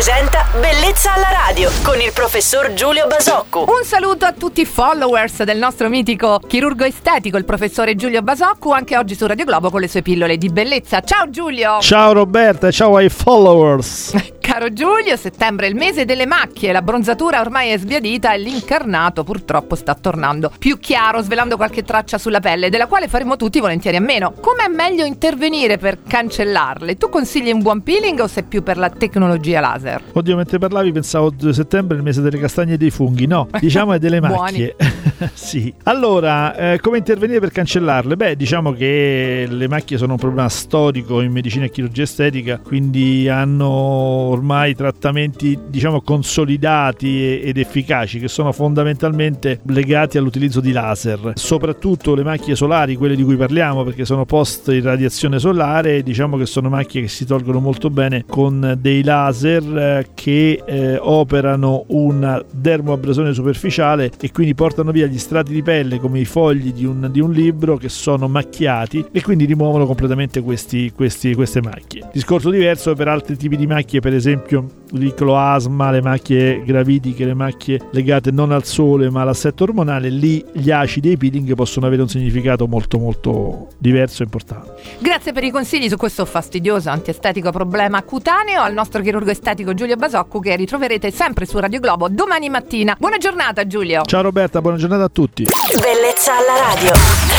presenta Bellezza alla radio con il professor Giulio Basocco. Un saluto a tutti i followers del nostro mitico chirurgo estetico, il professore Giulio Basocco, anche oggi su Radio Globo con le sue pillole di bellezza. Ciao Giulio! Ciao Roberta e ciao ai followers! Caro Giulio, settembre è il mese delle macchie, la bronzatura ormai è sbiadita e l'incarnato purtroppo sta tornando più chiaro, svelando qualche traccia sulla pelle, della quale faremo tutti volentieri a meno. Com'è meglio intervenire per cancellarle? Tu consigli un buon peeling o sei più per la tecnologia laser? Oddio, mentre parlavi pensavo 2 settembre il mese delle castagne e dei funghi, no, diciamo è delle macchie. sì. Allora, eh, come intervenire per cancellarle? Beh, diciamo che le macchie sono un problema storico in medicina e chirurgia estetica, quindi hanno ormai trattamenti diciamo consolidati ed efficaci che sono fondamentalmente legati all'utilizzo di laser, soprattutto le macchie solari, quelle di cui parliamo perché sono post irradiazione solare, diciamo che sono macchie che si tolgono molto bene con dei laser eh, che eh, operano una dermoabrasione superficiale e quindi portano via gli strati di pelle come i fogli di un, di un libro che sono macchiati e quindi rimuovono completamente questi, questi, queste macchie. Discorso diverso per altri tipi di macchie, per esempio esempio l'icloasma, le macchie gravitiche, le macchie legate non al sole ma all'assetto ormonale, lì gli acidi e i peeling possono avere un significato molto molto diverso e importante. Grazie per i consigli su questo fastidioso antiestetico problema cutaneo al nostro chirurgo estetico Giulio Basocco che ritroverete sempre su Radio Globo domani mattina. Buona giornata Giulio! Ciao Roberta, buona giornata a tutti! Bellezza alla radio!